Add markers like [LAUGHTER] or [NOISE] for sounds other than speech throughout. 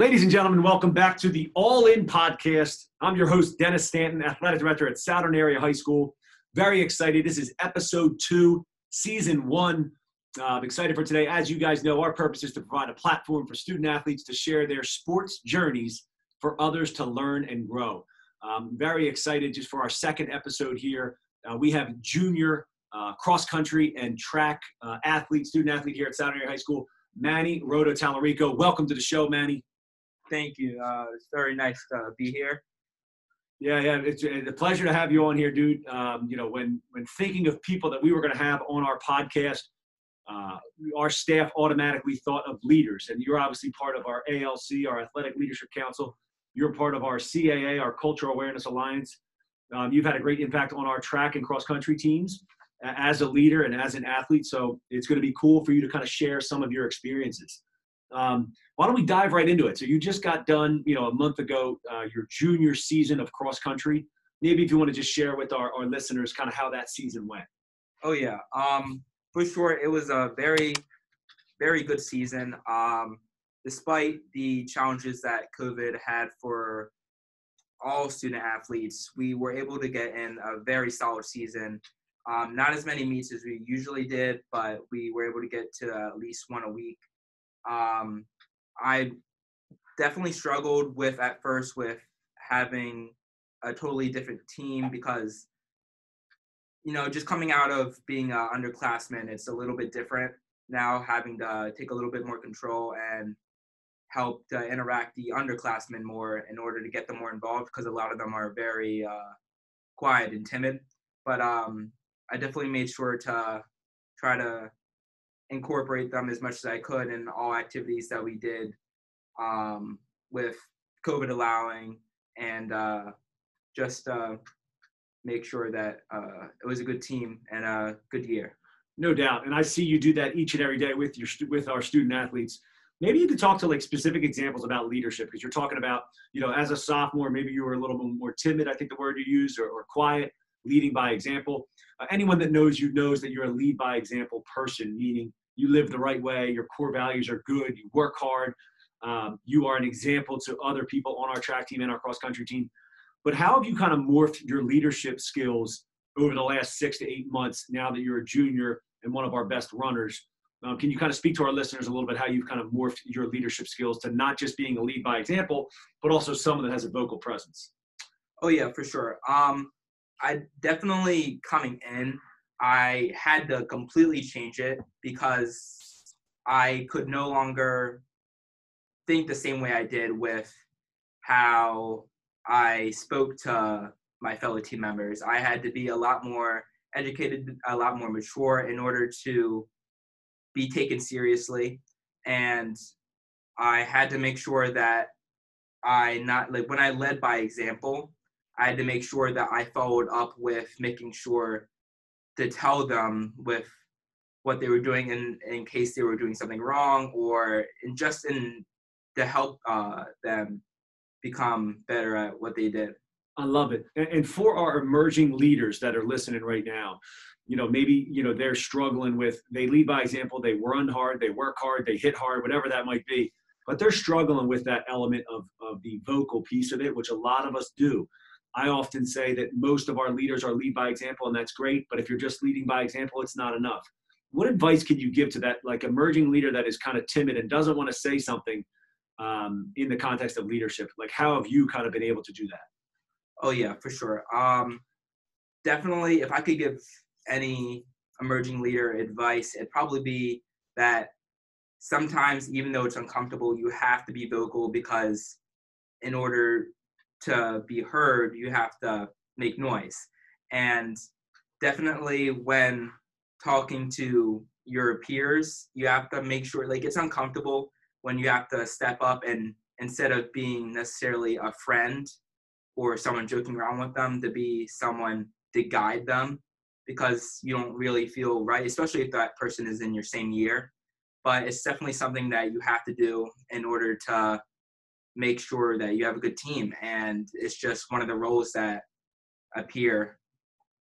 Ladies and gentlemen, welcome back to the All In Podcast. I'm your host, Dennis Stanton, Athletic Director at Souderton Area High School. Very excited. This is episode two, season one. Uh, I'm excited for today. As you guys know, our purpose is to provide a platform for student athletes to share their sports journeys for others to learn and grow. I'm very excited just for our second episode here. Uh, we have junior uh, cross country and track uh, athlete, student athlete here at Souderton Area High School, Manny Roto Talarico. Welcome to the show, Manny. Thank you. Uh, it's very nice to be here. Yeah, yeah, it's, a pleasure to have you on here, dude. Um, you know, when when thinking of people that we were going to have on our podcast, uh, our staff automatically thought of leaders, and you're obviously part of our ALC, our Athletic Leadership Council. You're part of our CAA, our Cultural Awareness Alliance. Um, you've had a great impact on our track and cross country teams as a leader and as an athlete. So it's going to be cool for you to kind of share some of your experiences. Um, why don't we dive right into it? So you just got done, you know, a month ago, uh, your junior season of cross country. Maybe if you want to just share with our, our listeners kind of how that season went. Oh yeah, um, for sure. It was a very, very good season. Um, despite the challenges that COVID had for all student athletes, we were able to get in a very solid season. Um, not as many meets as we usually did, but we were able to get to at least one a week. Um, I definitely struggled with at first with having a totally different team because you know just coming out of being an underclassman it's a little bit different now having to take a little bit more control and help to interact the underclassmen more in order to get them more involved because a lot of them are very uh, quiet and timid. But um, i definitely made sure to try to incorporate them as much as I could in all activities that we did um, with COVID allowing and uh, just uh, make sure that uh, it was a good team and a good year. No doubt, and I see you do that each and every day with your with our student athletes. Maybe you could talk to like specific examples about leadership because you're talking about you know as a sophomore maybe you were a little bit more timid. I think the word you used, or, or quiet, leading by example. Uh, anyone that knows you knows that you're a lead by example person, meaning you live the right way, your core values are good, you work hard, um, you are an example to other people on our track team and our cross country team. But how have you kind of morphed your leadership skills over the last six to eight months now that you're a junior and one of our best runners? Um, can you kind of speak to our listeners a little bit how you've kind of morphed your leadership skills to not just being a lead by example, but also someone that has a vocal presence? Oh yeah, for sure. Um, I definitely coming in, I had to completely change it because I could no longer think the same way I did with how I spoke to my fellow team members. I had to be a lot more educated, a lot more mature in order to be taken seriously. And I had to make sure that I not like when I led by example, I had to make sure that I followed up with making sure to tell them with what they were doing in, in case they were doing something wrong or in just in to help uh, them become better at what they did. I love it. And for our emerging leaders that are listening right now, you know, maybe, you know, they're struggling with, they lead by example, they run hard, they work hard, they hit hard, whatever that might be, but they're struggling with that element of, of the vocal piece of it, which a lot of us do. I often say that most of our leaders are lead by example, and that's great. But if you're just leading by example, it's not enough. What advice can you give to that like emerging leader that is kind of timid and doesn't want to say something um, in the context of leadership? Like, how have you kind of been able to do that? Oh yeah, for sure. Um, definitely, if I could give any emerging leader advice, it'd probably be that sometimes, even though it's uncomfortable, you have to be vocal because in order to be heard, you have to make noise. And definitely when talking to your peers, you have to make sure, like, it's uncomfortable when you have to step up and instead of being necessarily a friend or someone joking around with them, to be someone to guide them because you don't really feel right, especially if that person is in your same year. But it's definitely something that you have to do in order to make sure that you have a good team. And it's just one of the roles that appear,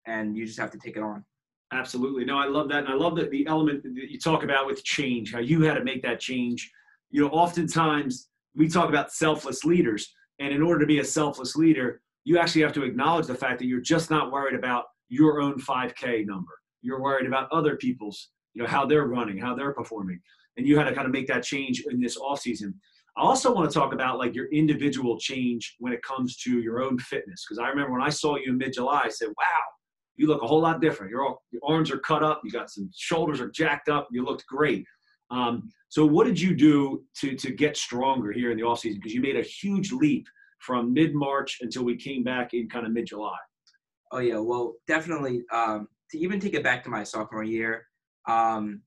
and you just have to take it on. Absolutely. No, I love that. And I love that the element that you talk about with change, how you had to make that change. You know, oftentimes we talk about selfless leaders. And in order to be a selfless leader, you actually have to acknowledge the fact that you're just not worried about your own 5K number. You're worried about other people's, you know, how they're running, how they're performing. And you had to kind of make that change in this off season. I also want to talk about like your individual change when it comes to your own fitness. Because I remember when I saw you in mid July, I said, wow, you look a whole lot different. Your, your arms are cut up, you got some shoulders are jacked up, you looked great. Um, so what did you do to, to get stronger here in the off season? Because you made a huge leap from mid March until we came back in kind of mid July. Oh yeah, well definitely. Um, to even take it back to my sophomore year, um,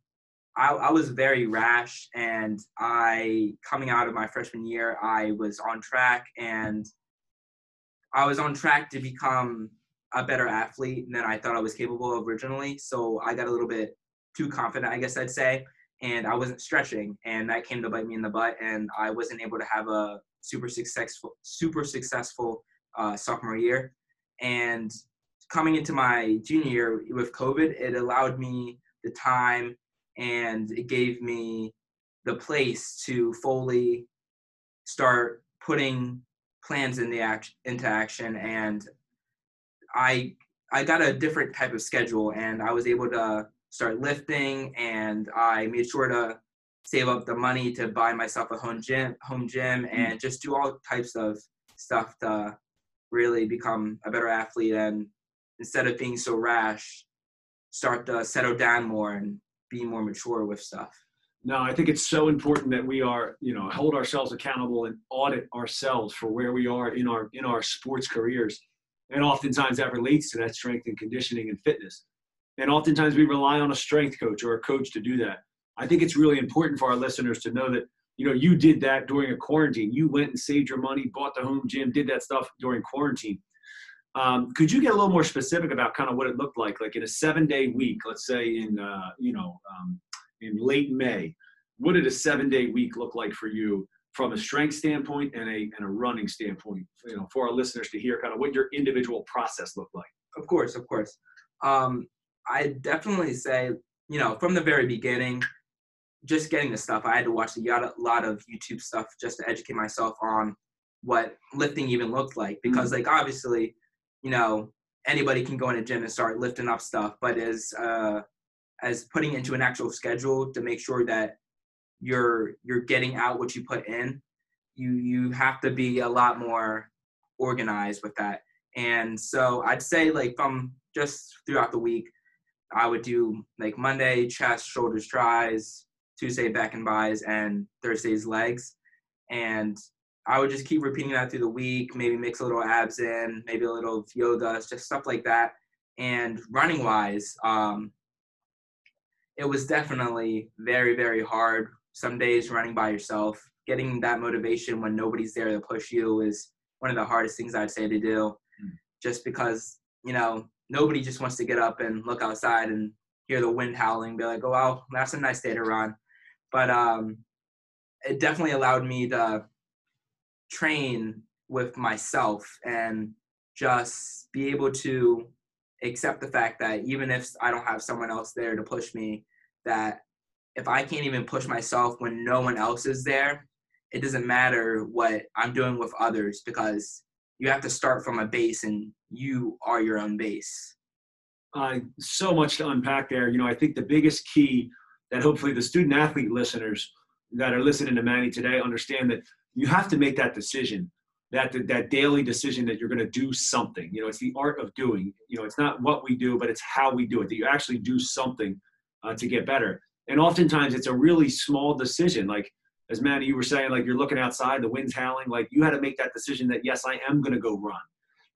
I, I, was very rash, and I coming out of my freshman year, I was on track, and I was on track to become a better athlete than I thought I was capable of originally. So I got a little bit too confident, I guess I'd say, and I wasn't stretching, and that came to bite me in the butt, and I wasn't able to have a super successful, super successful uh, sophomore year, and coming into my junior year with COVID, it allowed me the time and it gave me the place to fully start putting plans in the act, into action and I I got a different type of schedule and I was able to start lifting and I made sure to save up the money to buy myself a home gym home gym mm. and just do all types of stuff to really become a better athlete and instead of being so rash start to settle down more and be more mature with stuff? No i think it's so important that we are you know hold ourselves accountable and audit ourselves for where we are in our in our sports careers. And oftentimes that relates to that strength and conditioning and fitness. And oftentimes we rely on a strength coach or a coach to do that. I think it's really important for our listeners to know that you know you did that during a quarantine. You went and saved your money bought the home gym did that stuff during quarantine um, could you get a little more specific about kind of what it looked like, like in a seven-day week, let's say in uh, you know um, in late May? What did a seven-day week look like for you from a strength standpoint and a and a running standpoint? You know, for our listeners to hear kind of what your individual process looked like. Of course, of course. Um, I definitely say, you know, from the very beginning, just getting the stuff. I had to watch a lot of YouTube stuff just to educate myself on what lifting even looked like because, mm-hmm. like, obviously you know anybody can go in a gym and start lifting up stuff but as uh as putting into an actual schedule to make sure that you're you're getting out what you put in you you have to be a lot more organized with that. And so i'd say like from just throughout the week i would do like monday chest shoulders tries tuesday back and bis and thursday's legs. And I would just keep repeating that through the week, maybe mix a little abs in, maybe a little yoga, just stuff like that. And running wise, um, it was definitely very, very hard. Some days running by yourself, getting that motivation when nobody's there to push you is one of the hardest things I'd say to do. Mm. Just because, you know, nobody just wants to get up and look outside and hear the wind howling, be like, oh, well, that's a nice day to run. But um, it definitely allowed me to train with myself and just be able to accept the fact that even if I don't have someone else there to push me, that if I can't even push myself when no one else is there, it doesn't matter what I'm doing with others because you have to start from a base and you are your own base. Uh, so much to unpack there. You know, I think the biggest key that hopefully the student athlete listeners that are listening to Manny today understand that you have to make that decision that that daily decision that you're going to do something. You know it's the art of doing. You know it's not what we do but it's how we do it that you actually do something uh, to get better. And oftentimes it's a really small decision. Like as Manny, you were saying, like you're looking outside, the wind's howling, like you had to make that decision that yes, I am going to go run.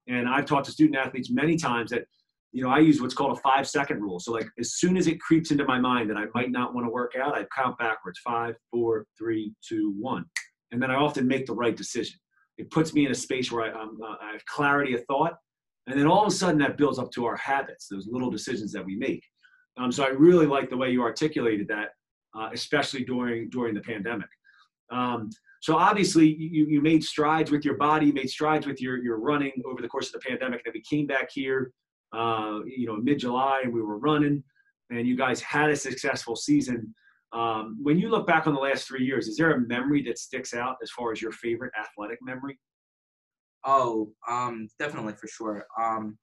And I've talked to student athletes many times that, you know, I use what's called a five second rule. So like as soon as it creeps into my mind that I might not want to work out, I count backwards: five, four, three, two, one and then I often make the right decision. It puts me in a space where I, uh, I have clarity of thought, and then all of a sudden that builds up to our habits, those little decisions that we make. Um, so I really like the way you articulated that, uh, especially during during the pandemic. Um, so obviously you, you made strides with your body, you made strides with your, your running over the course of the pandemic. And we came back here, uh, you know, mid-July and we were running and you guys had a successful season. Um, when you look back on the last three years, is there a memory that sticks out as far as your favorite athletic memory? Oh, um, definitely for sure. Um,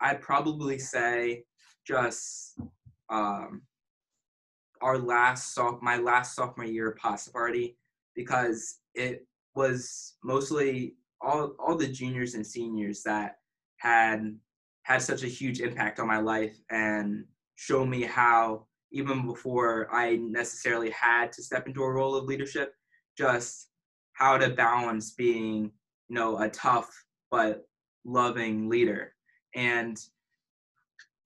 I'd probably say just um, our last soft, my last sophomore year pasta party because it was mostly all all the juniors and seniors that had had such a huge impact on my life and show me how even before I necessarily had to step into a role of leadership, just how to balance being, you know, a tough but loving leader. And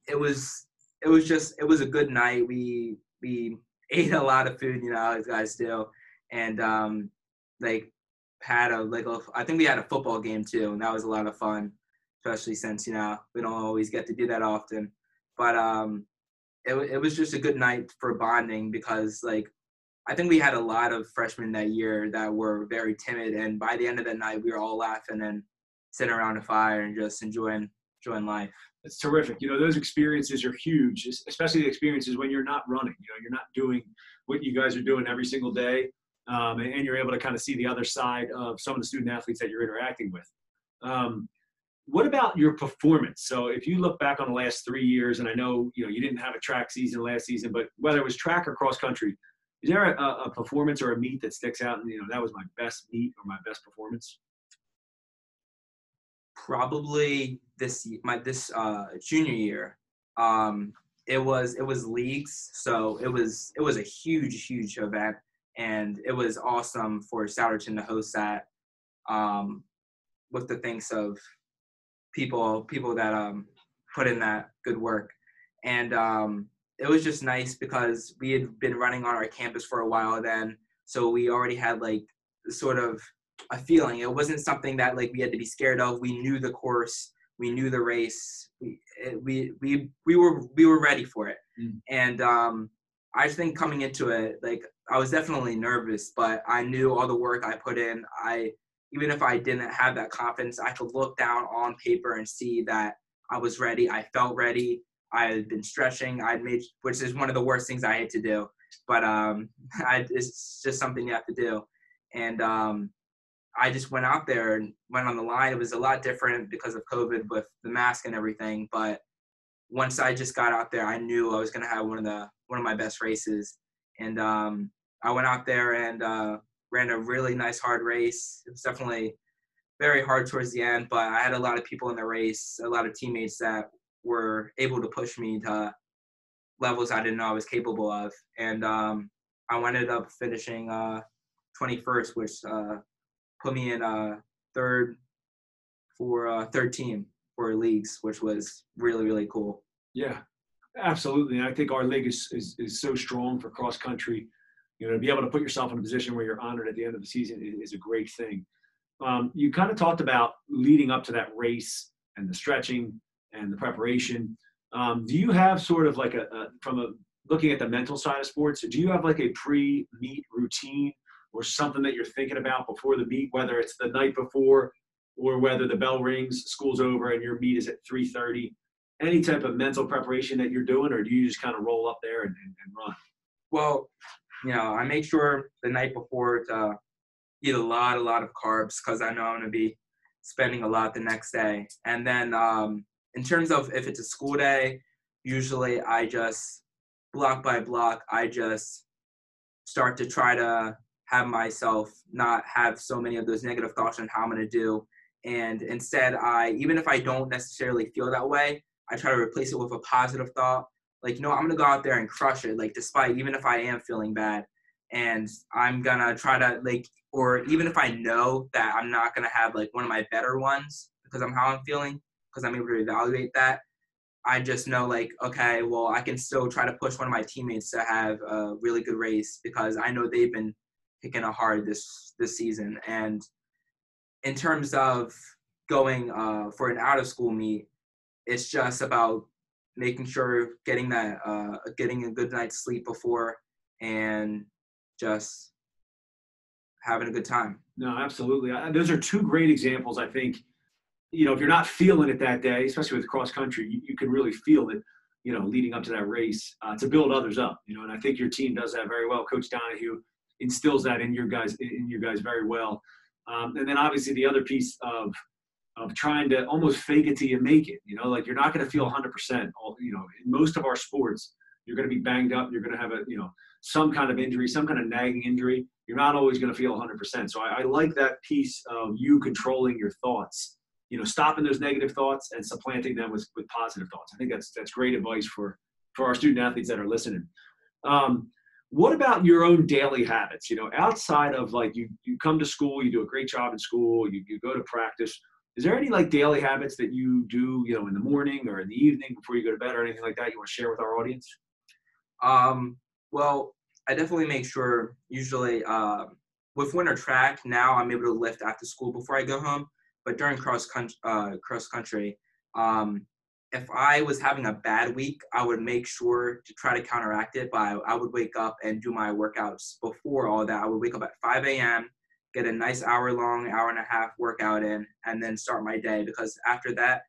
it was it was just it was a good night. We we [LAUGHS] ate a lot of food, you know, as guys do, and um, like had a like a, I think we had a football game too, and that was a lot of fun, especially since you know we don't always get to do that often. But um, it it was just a good night for bonding because like I think we had a lot of freshmen that year that were very timid, and by the end of the night, we were all laughing and sitting around a fire and just enjoying enjoying life. It's terrific. You know, those experiences are huge, especially the experiences when you're not running. You know, you're not doing what you guys are doing every single day, um, and you're able to kind of see the other side of some of the student athletes that you're interacting with. Um, what about your performance? So if you look back on the last three years, and I know you know you didn't have a track season last season, but whether it was track or cross country, is there a, a performance or a meet that sticks out? And you know that was my best meet or my best performance. Probably this my this uh, junior year. Um, it was it was leagues, so it was it was a huge huge event, and it was awesome for Souderton to host that. Um, with the thanks of people people that um, put in that good work, and um, it was just nice because we had been running on our campus for a while then, so we already had like sort of a feeling. It wasn't something that like we had to be scared of. We knew the course, we knew the race, we we we we were we were ready for it, mm. and um, I think coming into it, like I was definitely nervous, but I knew all the work I put in. I even if I didn't have that confidence, I could look down on paper and see that I was ready. I felt ready. I had been stretching. I'd made, which is one of the worst things I hate to do, but um, [LAUGHS] I, it's just something you have to do. And um, I just went out there and went on the line. It was a lot different because of COVID with the mask and everything. But once I just got out there, I knew I was going to have one of the one of my best races. And um, I went out there and uh, ran a really nice hard race. It was definitely very hard towards the end, but I had a lot of people in the race, a lot of teammates that were able to push me to levels I didn't know I was capable of. And um, I ended up finishing uh, 21st, which uh, put me in uh, third for uh, third team for leagues, which was really really cool. Yeah, absolutely. And I think our league is, is is so strong for cross country you know, to be able to put yourself in a position where you're honored at the end of the season is, a great thing. Um, you kind of talked about leading up to that race and the stretching and the preparation. Um, do you have sort of like a, a, from a looking at the mental side of sports? Do you have like a pre-meet routine or something that you're thinking about before the meet, whether it's the night before or whether the bell rings, school's over, and your meet is at 3:30? Any type of mental preparation that you're doing, or do you just kind of roll up there and, and, and run? Well, you know, I make sure the night before to eat a lot, a lot of carbs because I know I'm gonna be spending a lot the next day. And then um, in terms of if it's a school day, usually I just block by block, I just start to try to have myself not have so many of those negative thoughts on how I'm gonna do. And instead, I even if I don't necessarily feel that way, I try to replace it with a positive thought like you know i'm gonna go out there and crush it like despite even if i am feeling bad. And i'm gonna try to like or even if i know that i'm not gonna have like one of my better ones because i'm how i'm feeling because i'm able to evaluate that i just know like okay well i can still try to push one of my teammates to have a really good race because i know they've been kicking it hard this this season. And in terms of going uh, for an out of school meet it's just about making sure getting that uh, getting a good night's sleep before and just having a good time no absolutely those are two great examples i think you know if you're not feeling it that day especially with cross country you, you can really feel it you know, leading up to that race uh, to build others up. You know, and I think your team does that very well. Coach Donahue instills that in your guys in your guys very well. Um, and then obviously the other piece of of trying to almost fake it till you make it. You know, like you're not going to feel 100%. All you know, in most of our sports, you're going to be banged up. You're going to have a you know some kind of injury, some kind of nagging injury. You're not always going to feel 100%. So I, I like that piece of you controlling your thoughts. You know, stopping those negative thoughts and supplanting them with, with positive thoughts. I think that's that's great advice for for our student athletes that are listening. Um, what about your own daily habits you know outside of like you you come to school you do a great job in school you, you go to practice is there any like daily habits that you do you know in the morning or in the evening before you go to bed or anything like that you want to share with our audience um well i definitely make sure usually uh, with winter track now i'm able to lift after school before i go home but during cross country uh, cross country um if I was having a bad week, I would make sure to try to counteract it by I would wake up and do my workouts before all that. I would wake up at 5 a.m., get a nice hour long, hour and a half workout in, and then start my day because after that,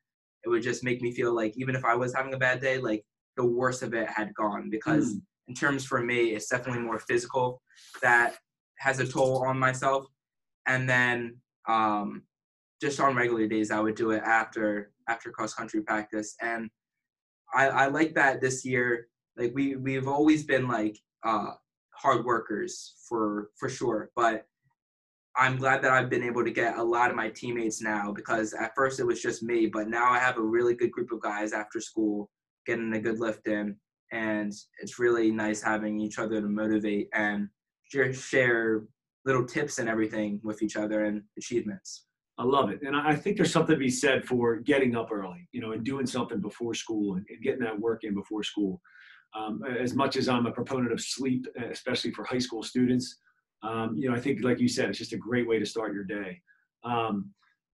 it would just make me feel like even if I was having a bad day, like the worst of it had gone because mm. in terms for me, it's definitely more physical that has a toll on myself. And then um, just on regular days, I would do it after after cross country practice, and I, I like that this year. Like we we've always been like uh, hard workers for for sure, but I'm glad that I've been able to get a lot of my teammates now because at first it was just me, but now I have a really good group of guys after school getting a good lift in, and it's really nice having each other to motivate and share, little tips and everything with each other and achievements. I love it. And I think there's something to be said for getting up early, you know, and doing something before school and, and getting that work in before school. Um, as much as I'm a proponent of sleep, especially for high school students, um, you know, I think, like you said, it's just a great way to start your day. Um,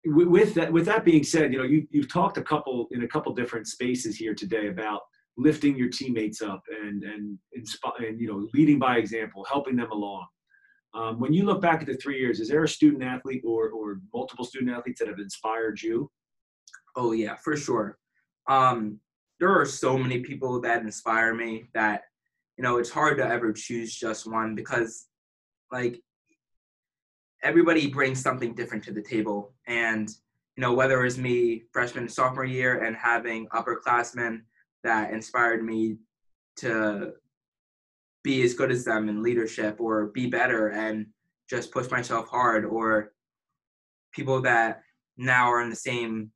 with that, with that being said, you know, you, you've talked a couple in a couple different spaces here today about lifting your teammates up and and, and you know, leading by example, helping them along. Um, when you look back at the three years, is there a student athlete or, or multiple student athletes that have inspired you? Oh, yeah, for sure. Um, there are so many people that inspire me that, you know, it's hard to ever choose just one because, like, everybody brings something different to the table. And, you know, whether it was me freshman and sophomore year and having upperclassmen that inspired me to be as good as them in leadership or be better and just push myself hard or people that now are in the same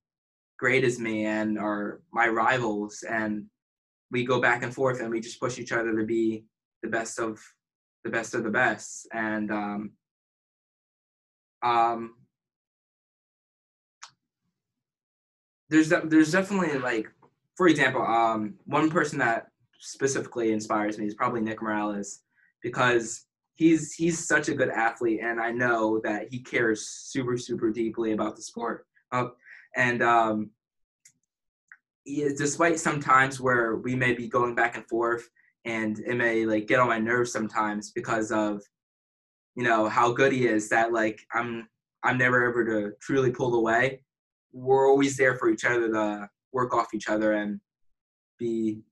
grade as me and are my rivals and we go back and forth and we just push each other to be the best of the best of the best and um, um, there's there's definitely like for example um, one person that specifically inspires me is probably Nick Morales because he's he's such a good athlete, and I know that he cares super super deeply about the sport. Uh, and um, he, despite some times where we may be going back and forth, and it may like get on my nerves sometimes because of you know how good he is. That like I'm I'm never ever to truly pull away. We're always there for each other to work off each other and be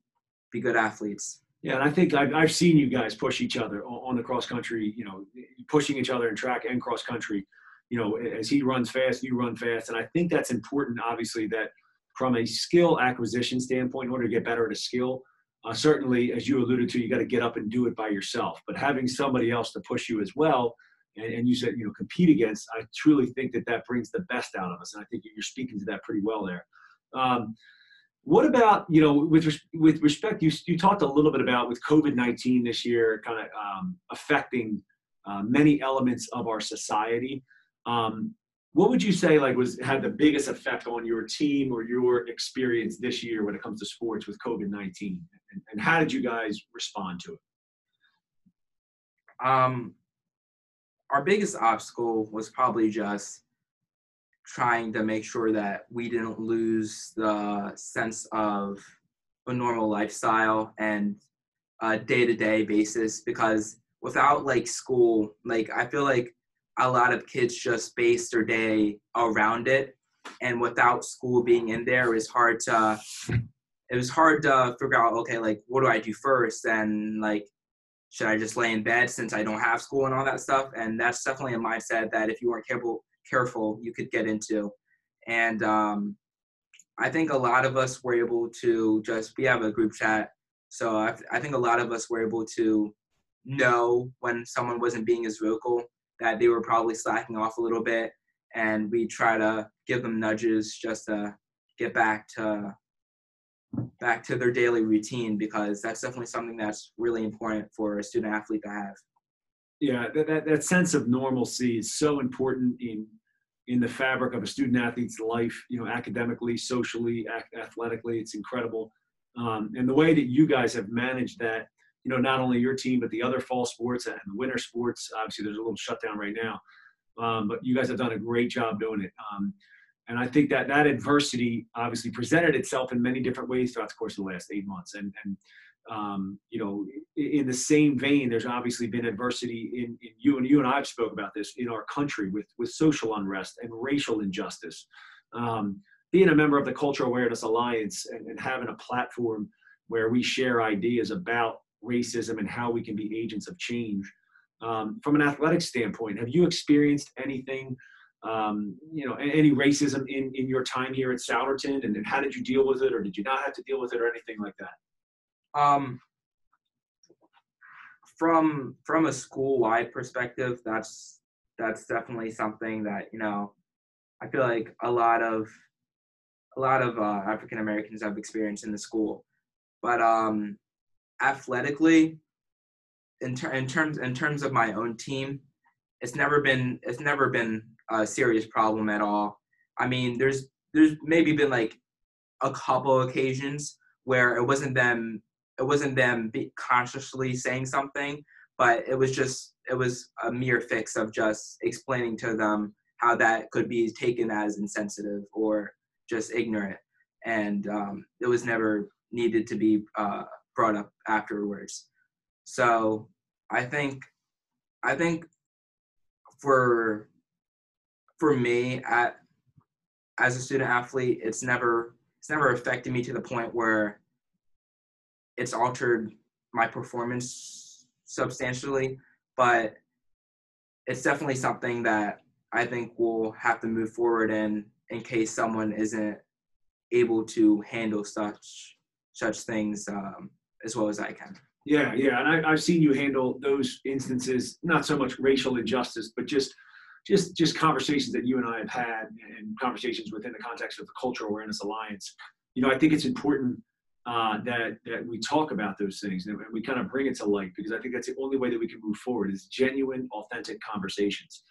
be good athletes. Yeah, and I think I've, I've seen you guys push each other on the cross country, you know, pushing each other in track and cross country. You know, as he runs fast, you run fast. And I think that's important, obviously, that from a skill acquisition standpoint, in order to get better at a skill, uh, certainly, as you alluded to, you got to get up and do it by yourself. But having somebody else to push you as well, and, and, you said, you know, compete against, I truly think that that brings the best out of us. And I think you're speaking to that pretty well there. Um, what about you know with with respect? You you talked a little bit about with COVID nineteen this year, kind of um, affecting uh, many elements of our society. Um, what would you say like was had the biggest effect on your team or your experience this year when it comes to sports with COVID nineteen, and, and, how did you guys respond to it? Um, our biggest obstacle was probably just trying to make sure that we didn't lose the sense of a normal lifestyle and a day-to-day basis because without like school like i feel like a lot of kids just base their day around it. And without school being in there it's hard to it was hard to figure out okay like what do i do first? And like should i just lay in bed since i don't have school and all that stuff? And that's definitely a mindset that if you weren't careful careful you could get into. And um, i think a lot of us were able to just we have a group chat so I, I think a lot of us were able to know when someone wasn't being as vocal that they were probably slacking off a little bit and we try to give them nudges just to get back to back to their daily routine because that's definitely something that's really important for a student athlete to have. Yeah, that, that, that sense of normalcy is so important in in the fabric of a student athlete's life. You know, academically, socially, athletically, it's incredible. Um, and the way that you guys have managed that, you know, not only your team but the other fall sports and the winter sports. Obviously, there's a little shutdown right now, um, but you guys have done a great job doing it. Um, and I think that that adversity obviously presented itself in many different ways throughout the course of the last eight months. And, and um, you know, in the same vein, there's obviously been adversity in, in you and you and I've spoke about this in our country with with social unrest and racial injustice. Um, being a member of the Cultural Awareness Alliance and, and having a platform where we share ideas about racism and how we can be agents of change. Um, from an athletic standpoint, have you experienced anything um, you know, any racism in, in your time here at Souderton and, and how did you deal with it or did you not have to deal with it or anything like that? Um, from, from a school-wide perspective, that's, that's definitely something that, you know, I feel like a lot of, a lot of uh, African Americans have experienced in the school, but um, athletically, in, ter- in terms in terms of my own team, it's never been it's never been a serious problem at all. I mean, there's there's maybe been like a couple occasions where it wasn't them it wasn't them consciously saying something, but it was just it was a mere fix of just explaining to them how that could be taken as insensitive or just ignorant, and um, it was never needed to be uh, brought up afterwards. So I think I think for for me at as a student athlete, it's never it's never affected me to the point where it's altered my performance substantially, but it's definitely something that I think we'll have to move forward in in case someone isn't able to handle such such things um, as well as I can. Yeah, yeah, and I, have seen you handle those instances, not so much racial injustice, but just just just conversations that you and I have had and conversations within the context of the Cultural Awareness Alliance. You know, I think it's important uh, that that we talk about those things and we kind of bring it to light because I think that's the only way that we can move forward is genuine, authentic conversations.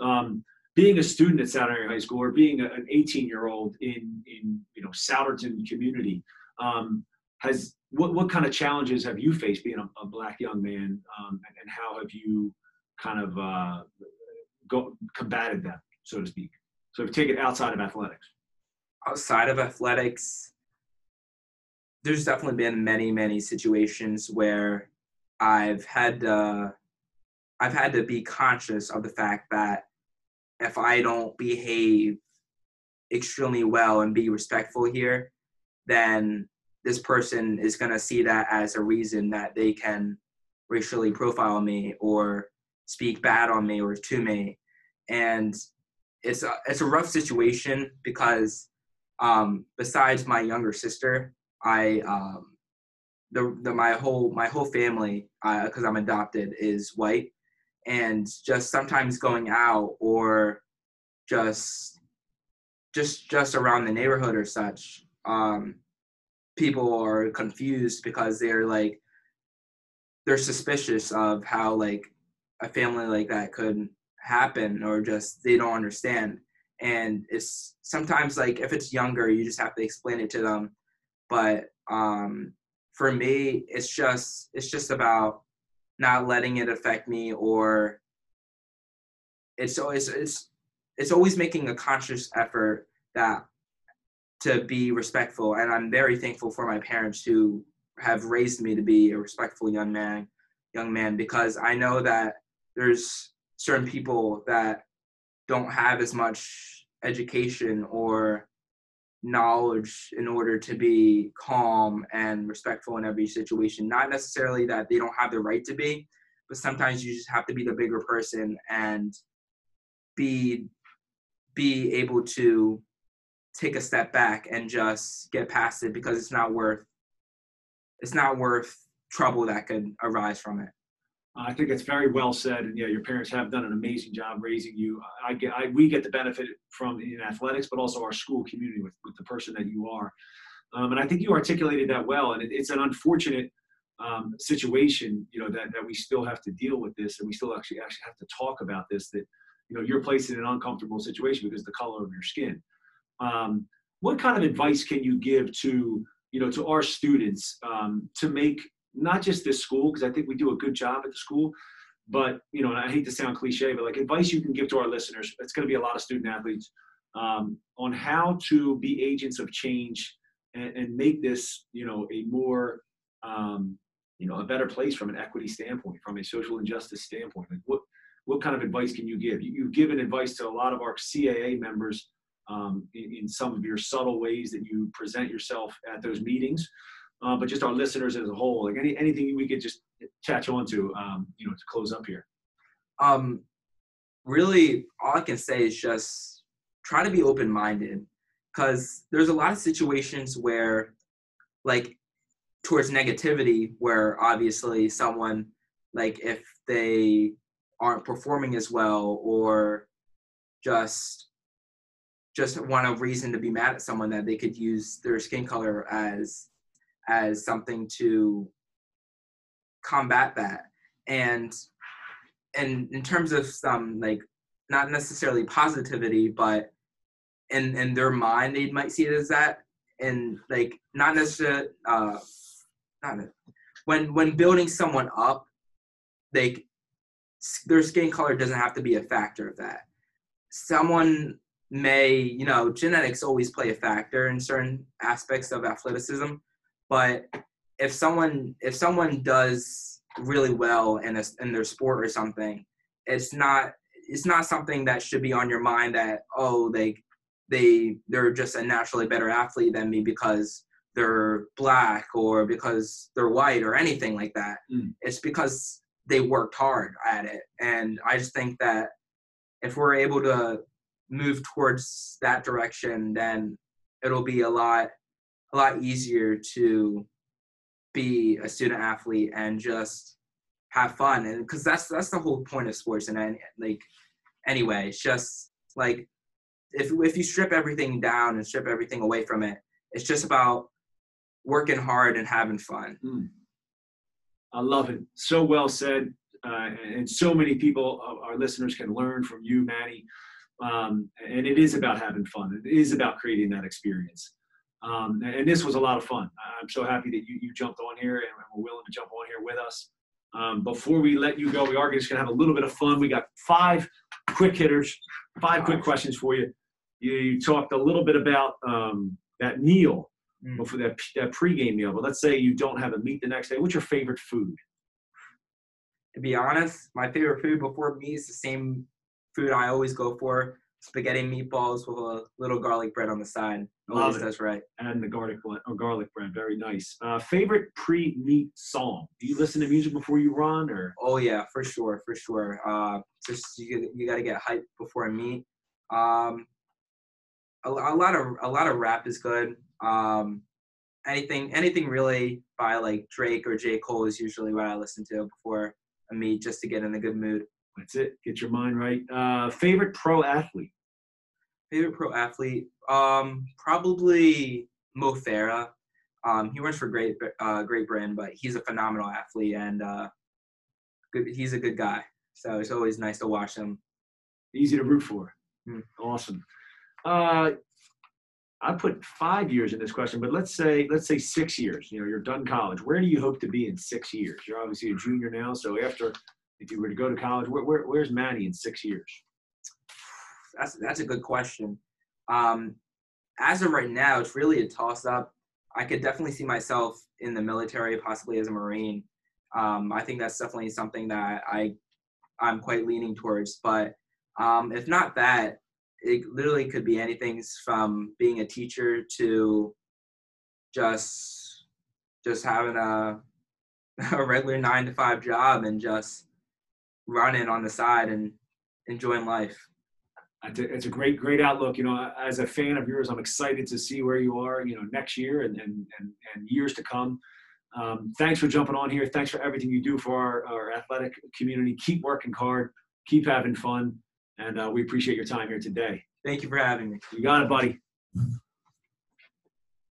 Um, being a student at Souderton High School or being a, an 18 year old in in you know Souderton community um, has what what kind of challenges have you faced being a, a black young man um, and, and, how have you kind of uh, go, combated them, so to speak? So if you take it outside of athletics. Outside of athletics, there's definitely been many, many situations where I've had to, I've had to be conscious of the fact that if I don't behave extremely well and be respectful here, then this person is going to see that as a reason that they can racially profile me or speak bad on me or to me. And it's a it's a rough situation because um, besides my younger sister, I um, the, the my whole my whole family because uh, I'm adopted is white, and just sometimes going out or just just just around the neighborhood or such, um, people are confused because they're like they're suspicious of how like a family like that could happen or just they don't understand. And it's sometimes like if it's younger you just have to explain it to them. But um for me it's just it's just about not letting it affect me or it's always it's it's always making a conscious effort that to be respectful and i'm very thankful for my parents who have raised me to be a respectful young man young man because i know that there's certain people that don't have as much education or knowledge in order to be calm and respectful in every situation. Not necessarily that they don't have the right to be, but sometimes you just have to be the bigger person and be be able to take a step back and just get past it because it's not worth it's not worth trouble that could arise from it. I think it's very well said, and yeah, your parents have done an amazing job raising you. I get, I, we get the benefit from in athletics, but also our school community with, with the person that you are. Um, and I think you articulated that well. And it, it's an unfortunate um, situation, you know, that, that we still have to deal with this, and we still actually actually have to talk about this. That you know, you're placed in an uncomfortable situation because the color of your skin. Um, what kind of advice can you give to you know to our students um, to make not just this school, because I think we do a good job at the school, but you know, and I hate to sound cliche, but like advice you can give to our listeners, it's going to be a lot of student athletes um, on how to be agents of change and, and make this, you know, a more, um, you know, a better place from an equity standpoint, from a social injustice standpoint. Like what, what kind of advice can you give? You, have given advice to a lot of our CAA members um, in, in, some of your subtle ways that you present yourself at those meetings uh, but just our listeners as a whole. Like any anything we could just catch on to, um, you know, to close up here. Um, really, all I can say is just try to be open minded, because there's a lot of situations where, like, towards negativity, where obviously someone, like, if they aren't performing as well or just just want a reason to be mad at someone that they could use their skin color as as something to combat that. And and in terms of some like not necessarily positivity but in in their mind they might see it as that. And like not necessarily uh not when when building someone up like their skin color doesn't have to be a factor of that. Someone may you know genetics always play a factor in certain aspects of athleticism but if someone if someone does really well in a, in their sport or something, it's not it's not something that should be on your mind that oh they they they're just a naturally better athlete than me because they're black or because they're white or anything like that. Mm. It's because they worked hard at it. And I just think that if we're able to move towards that direction, then it'll be a lot a lot easier to be a student athlete and just have fun. And because that's that's the whole point of sports. And like anyway it's just like if if you strip everything down and strip everything away from it it's just about working hard and having fun. Mm. i love it. So well said. Uh, and so many people our listeners can learn from you manny um, and it is about having fun it is about creating that experience um, and this was a lot of fun. I'm so happy that you, you jumped on here and were willing to jump on here with us. Um, before we let you go, we are just going to have a little bit of fun. We got five quick hitters, five quick questions for you. You, you talked a little bit about um, that meal mm. before that, that pregame meal, but let's say you don't have a meet the next day. What's your favorite food? To be honest, my favorite food before me is the same food I always go for spaghetti meatballs with a little garlic bread on the side. Always does right. And the garlic or garlic bread, very nice. Uh, favorite pre-meet song? Do you listen to music before you run, or? Oh yeah, for sure, for sure. Uh, just you, you got to get hyped before a meet. Um, a, a, lot of a lot of rap is good. Um, anything anything really by like Drake or J Cole is usually what I listen to before a meet, just to get in a good mood. That's it. Get your mind right. Uh, favorite pro athlete? Favorite pro athlete? Um, probably Mo Farah. Um, he runs for great, uh, Great Britain, but he's a phenomenal athlete and uh, good. He's a good guy. So it's always nice to watch him. Easy to root for. Mm. Awesome. Uh, I put five years in this question, but let's say let's say six years. You know, you're done college. Where do you hope to be in six years? You're obviously a junior now, so after if you were to go to college, where, where, where's Manny in six years? That's that's a good question. Um, as of right now, it's really a toss up. I could definitely see myself in the military, possibly as a Marine. Um, I think that's definitely something that I I'm quite leaning towards. But um, if not that, it literally could be anything from being a teacher to just just having a [LAUGHS] a regular nine to five job and just running on the side and enjoying life. It's a great, great outlook. You know, as a fan of yours, I'm excited to see where you are, you know, next year and, and, and, and years to come. Um, thanks for jumping on here. Thanks for everything you do for our, our athletic community. Keep working hard, keep having fun, and uh, we appreciate your time here today. Thank you for having me. You got it, buddy.